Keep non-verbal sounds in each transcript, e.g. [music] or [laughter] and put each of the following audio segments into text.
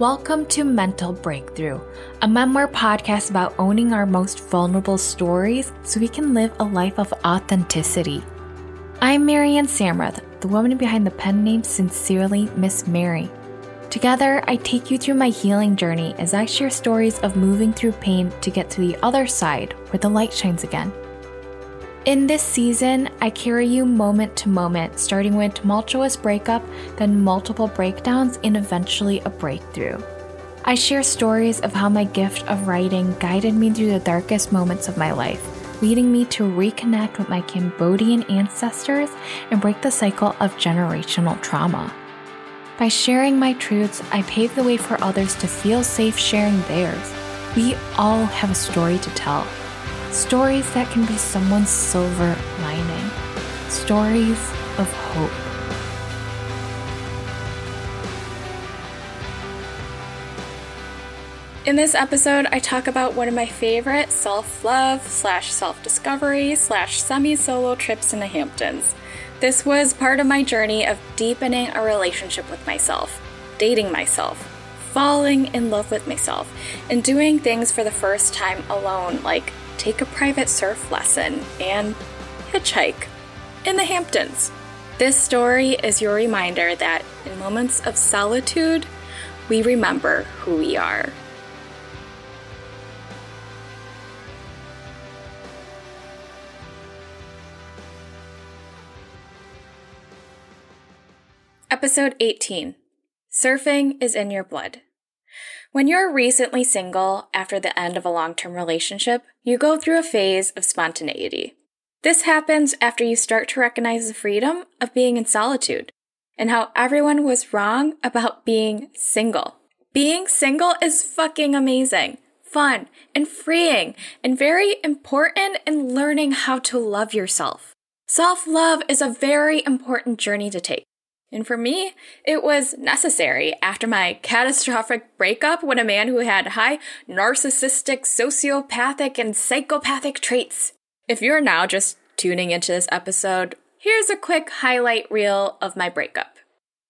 Welcome to Mental Breakthrough, a memoir podcast about owning our most vulnerable stories so we can live a life of authenticity. I'm Marianne Samrath, the woman behind the pen name Sincerely Miss Mary. Together, I take you through my healing journey as I share stories of moving through pain to get to the other side where the light shines again. In this season, I carry you moment to moment, starting with tumultuous breakup, then multiple breakdowns, and eventually a breakthrough. I share stories of how my gift of writing guided me through the darkest moments of my life, leading me to reconnect with my Cambodian ancestors and break the cycle of generational trauma. By sharing my truths, I pave the way for others to feel safe sharing theirs. We all have a story to tell Stories that can be someone's silver lining. Stories of hope. In this episode, I talk about one of my favorite self love slash self discovery slash semi solo trips in the Hamptons. This was part of my journey of deepening a relationship with myself, dating myself, falling in love with myself, and doing things for the first time alone, like take a private surf lesson, and hitchhike in the Hamptons. This story is your reminder that in moments of solitude, we remember who we are. Episode 18 Surfing is in your blood. When you're recently single after the end of a long term relationship, you go through a phase of spontaneity. This happens after you start to recognize the freedom of being in solitude and how everyone was wrong about being single. Being single is fucking amazing, fun, and freeing, and very important in learning how to love yourself. Self love is a very important journey to take. And for me, it was necessary after my catastrophic breakup when a man who had high narcissistic, sociopathic, and psychopathic traits. If you're now just tuning into this episode, here's a quick highlight reel of my breakup.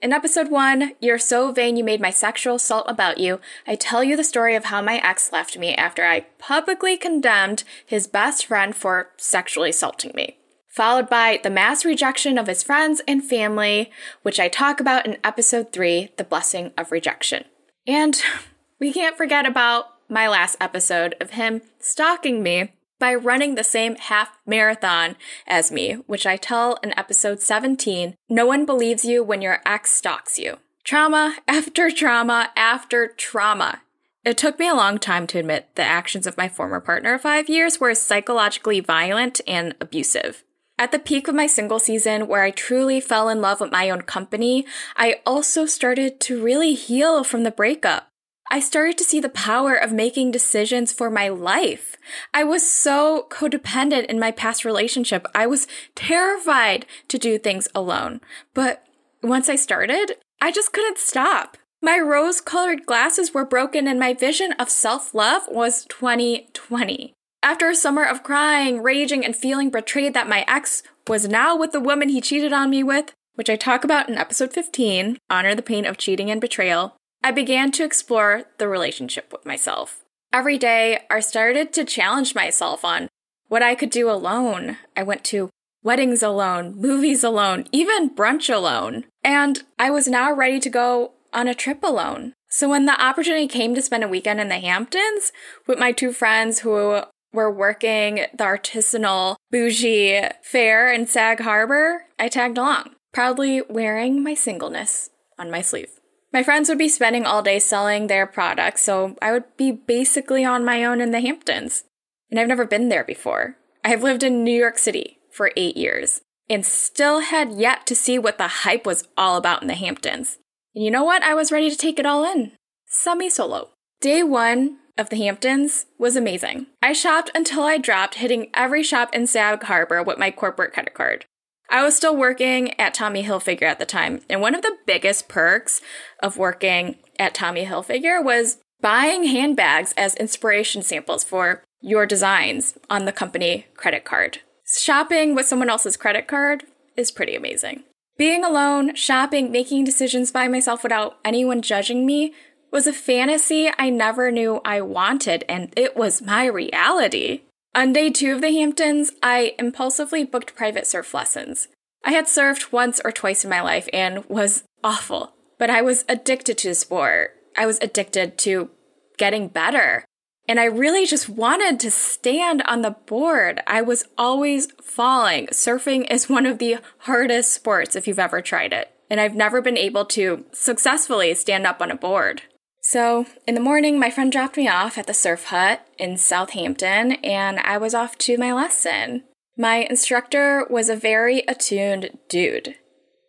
In episode 1, You're So Vain You Made My Sexual Assault About You, I tell you the story of how my ex left me after I publicly condemned his best friend for sexually assaulting me followed by the mass rejection of his friends and family, which I talk about in episode 3, The Blessing of Rejection. And [laughs] we can't forget about my last episode of him stalking me by running the same half marathon as me, which I tell in episode 17 No one believes you when your ex stalks you. Trauma [laughs] after trauma after trauma. It took me a long time to admit the actions of my former partner of five years were psychologically violent and abusive. At the peak of my single season, where I truly fell in love with my own company, I also started to really heal from the breakup. I started to see the power of making decisions for my life. I was so codependent in my past relationship. I was terrified to do things alone. But once I started, I just couldn't stop. My rose colored glasses were broken and my vision of self love was 2020. After a summer of crying, raging, and feeling betrayed that my ex was now with the woman he cheated on me with, which I talk about in episode 15, Honor the Pain of Cheating and Betrayal, I began to explore the relationship with myself. Every day, I started to challenge myself on what I could do alone. I went to weddings alone, movies alone, even brunch alone. And I was now ready to go on a trip alone. So when the opportunity came to spend a weekend in the Hamptons with my two friends who were working the artisanal bougie fair in Sag Harbor, I tagged along, proudly wearing my singleness on my sleeve. My friends would be spending all day selling their products, so I would be basically on my own in the Hamptons. And I've never been there before. I have lived in New York City for eight years and still had yet to see what the hype was all about in the Hamptons. And you know what? I was ready to take it all in. Semi solo. Day one, of the Hamptons was amazing. I shopped until I dropped, hitting every shop in Sag Harbor with my corporate credit card. I was still working at Tommy Hilfiger at the time, and one of the biggest perks of working at Tommy Hilfiger was buying handbags as inspiration samples for your designs on the company credit card. Shopping with someone else's credit card is pretty amazing. Being alone, shopping, making decisions by myself without anyone judging me was a fantasy I never knew I wanted, and it was my reality. On day two of the Hamptons, I impulsively booked private surf lessons. I had surfed once or twice in my life and was awful, but I was addicted to the sport. I was addicted to getting better. And I really just wanted to stand on the board. I was always falling. Surfing is one of the hardest sports if you've ever tried it. And I've never been able to successfully stand up on a board. So in the morning, my friend dropped me off at the surf hut in Southampton, and I was off to my lesson. My instructor was a very attuned dude.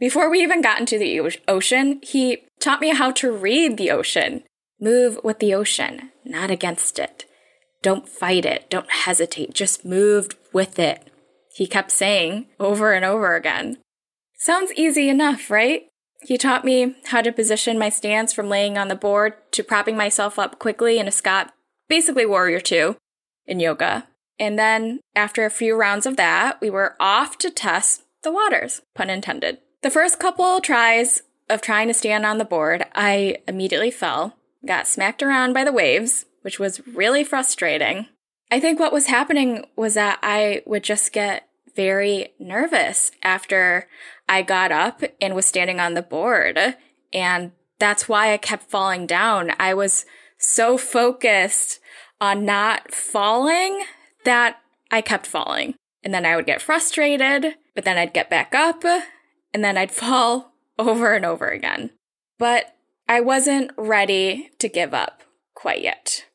Before we even got into the ocean, he taught me how to read the ocean. Move with the ocean, not against it. Don't fight it. Don't hesitate. Just move with it. He kept saying over and over again. Sounds easy enough, right? He taught me how to position my stance from laying on the board to propping myself up quickly in a squat, basically Warrior 2 in yoga. And then, after a few rounds of that, we were off to test the waters, pun intended. The first couple tries of trying to stand on the board, I immediately fell, got smacked around by the waves, which was really frustrating. I think what was happening was that I would just get very nervous after I got up and was standing on the board. And that's why I kept falling down. I was so focused on not falling that I kept falling. And then I would get frustrated, but then I'd get back up and then I'd [laughs] fall over and over again. But I wasn't ready to give up quite yet.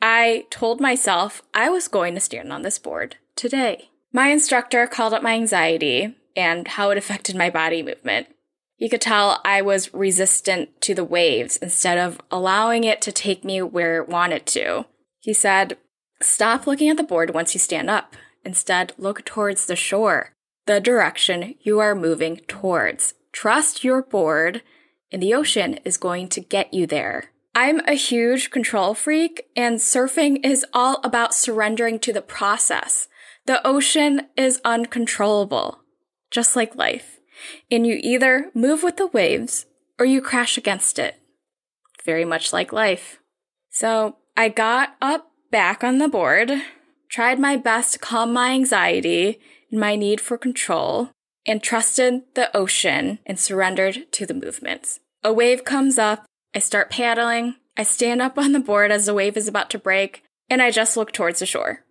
I told myself I was going to stand on this board today. My instructor called up my anxiety and how it affected my body movement. He could tell I was resistant to the waves instead of allowing it to take me where it wanted to. He said, Stop looking at the board once you stand up. Instead, look towards the shore, the direction you are moving towards. Trust your board, and the ocean is going to get you there. I'm a huge control freak, and surfing is all about surrendering to the process. The ocean is uncontrollable, just like life, and you either move with the waves or you crash against it. Very much like life. So I got up back on the board, tried my best to calm my anxiety and my need for control, and trusted the ocean and surrendered to the movements. A wave comes up, I start paddling, I stand up on the board as the wave is about to break, and I just look towards the shore.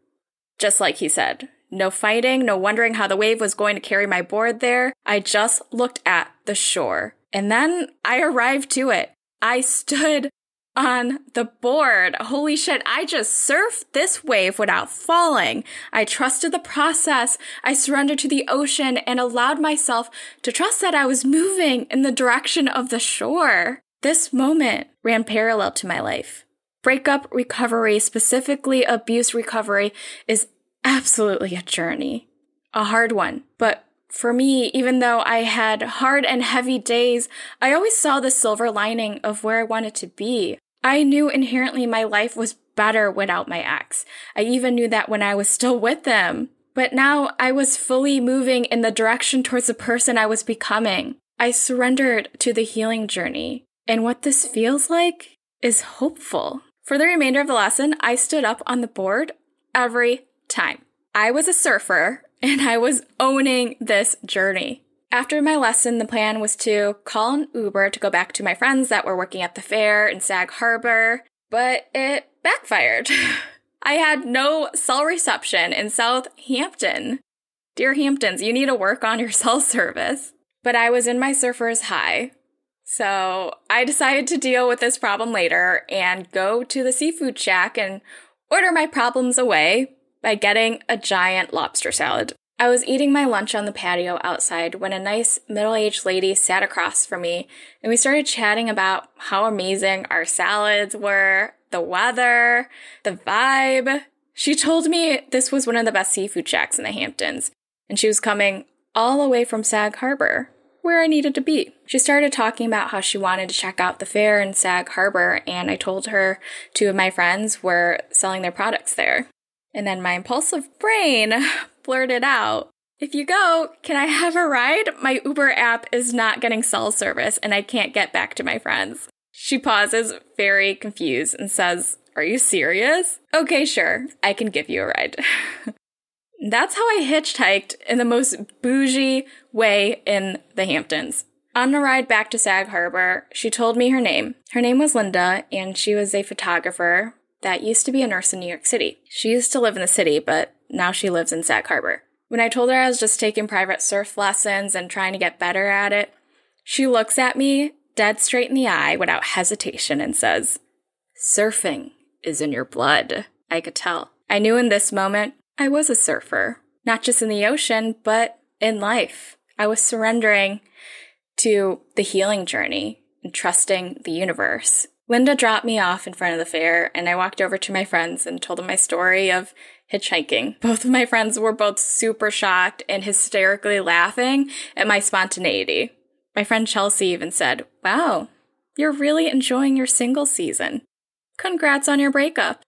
Just like he said, no fighting, no wondering how the wave was going to carry my board there. I just looked at the shore. And then I arrived to it. I stood on the board. Holy shit, I just surfed this wave without falling. I trusted the process. I surrendered to the ocean and allowed myself to trust that I was moving in the direction of the shore. This moment ran parallel to my life. Breakup recovery, specifically abuse recovery, is absolutely a journey, a hard one. But for me, even though I had hard and heavy days, I always saw the silver lining of where I wanted to be. I knew inherently my life was better without my ex. I even knew that when I was still with them. But now I was fully moving in the direction towards the person I was becoming. I surrendered to the healing journey. And what this feels like is hopeful. For the remainder of the lesson, I stood up on the board every time. I was a surfer [laughs] and I was owning this journey. After my lesson, the plan was to call an Uber to go back to my friends that were working at the fair in Sag Harbor, but it backfired. [laughs] I had no cell reception in Southampton. Dear Hamptons, you need to work on your [laughs] cell service. But I was in my surfer's high. So I decided to deal with this problem later and go to the seafood shack and order my problems away by getting a giant lobster salad. I was eating my lunch on the patio outside when a nice middle aged lady sat across from me and we started chatting about how amazing our salads were, the weather, the vibe. She told me this was one of the best seafood shacks in the Hamptons and she was coming all the way from Sag Harbor, where I needed to be. She started talking about how she wanted to check out the fair in Sag Harbor, and I told her two of my friends were selling their products there. And then my impulsive brain [laughs] blurted out, if you go, can I have a ride? My Uber app is not getting cell service and I can't get back to my friends. She pauses, very confused, and says, Are you serious? Okay, sure, I can give you a ride. [laughs] That's how I hitchhiked in the most bougie way in the Hamptons. On the ride back to Sag Harbor, she told me her name. Her name was Linda, and she was a photographer that used to be a nurse in New York City. She used to live in the city, but now she lives in Sag Harbor. When I told her I was just taking private surf lessons and trying to get better at it, she looks at me dead straight in the eye without hesitation and says, Surfing is in your blood. I could tell. I knew in this moment I was a surfer, not just in the ocean, but in life. I was surrendering to the healing journey and trusting the universe. Linda dropped me off in front of the fair, and I walked over to my friends and told them my story of hitchhiking. Both of my friends were both super shocked and hysterically laughing at my spontaneity. My friend Chelsea even said, Wow, you're really enjoying your single season. Congrats on your breakup.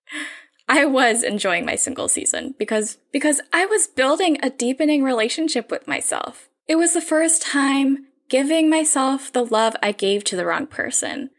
I was enjoying my single season because because I was building a deepening relationship with myself. It was the first time giving myself the love I gave to the wrong person.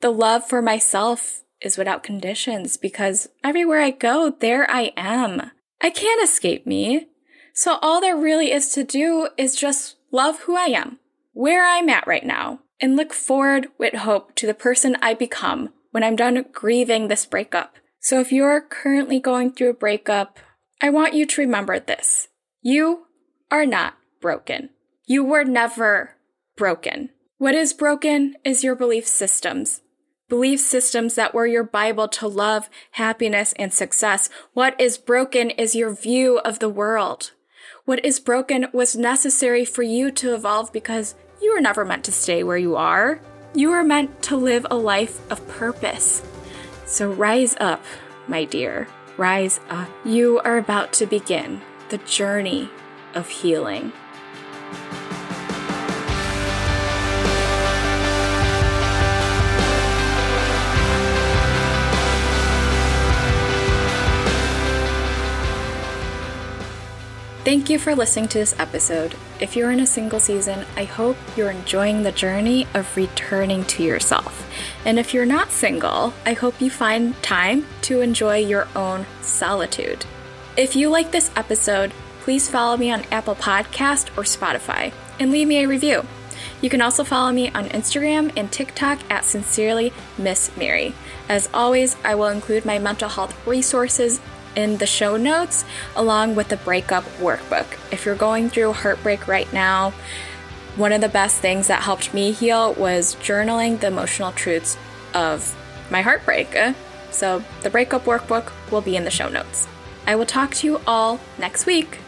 The love for myself is without conditions because everywhere I go, there I am. I can't escape me. So all there really is to do is just love who I am, where I'm at right now, and look forward with hope to the person I become when I'm done grieving this breakup. So if you're currently going through a breakup, I want you to remember this. You are not broken. You were never broken. What is broken is your belief systems. Belief systems that were your Bible to love, happiness, and success. What is broken is your view of the world. What is broken was necessary for you to evolve because you were never meant to stay where you are. You were meant to live a life of purpose. So rise up, my dear. Rise up. You are about to begin the journey of healing. Thank you for listening to this episode. If you're in a single season, I hope you're enjoying the journey of returning to yourself. And if you're not single, I hope you find time to enjoy your own solitude. If you like this episode, please follow me on Apple Podcast or Spotify and leave me a review. You can also follow me on Instagram and TikTok at Sincerely Miss Mary. As always, I will include my mental health resources in the show notes along with the breakup workbook. If you're going through heartbreak right now, one of the best things that helped me heal was journaling the emotional truths of my heartbreak. Uh, so the breakup workbook will be in the show notes. I will talk to you all next week.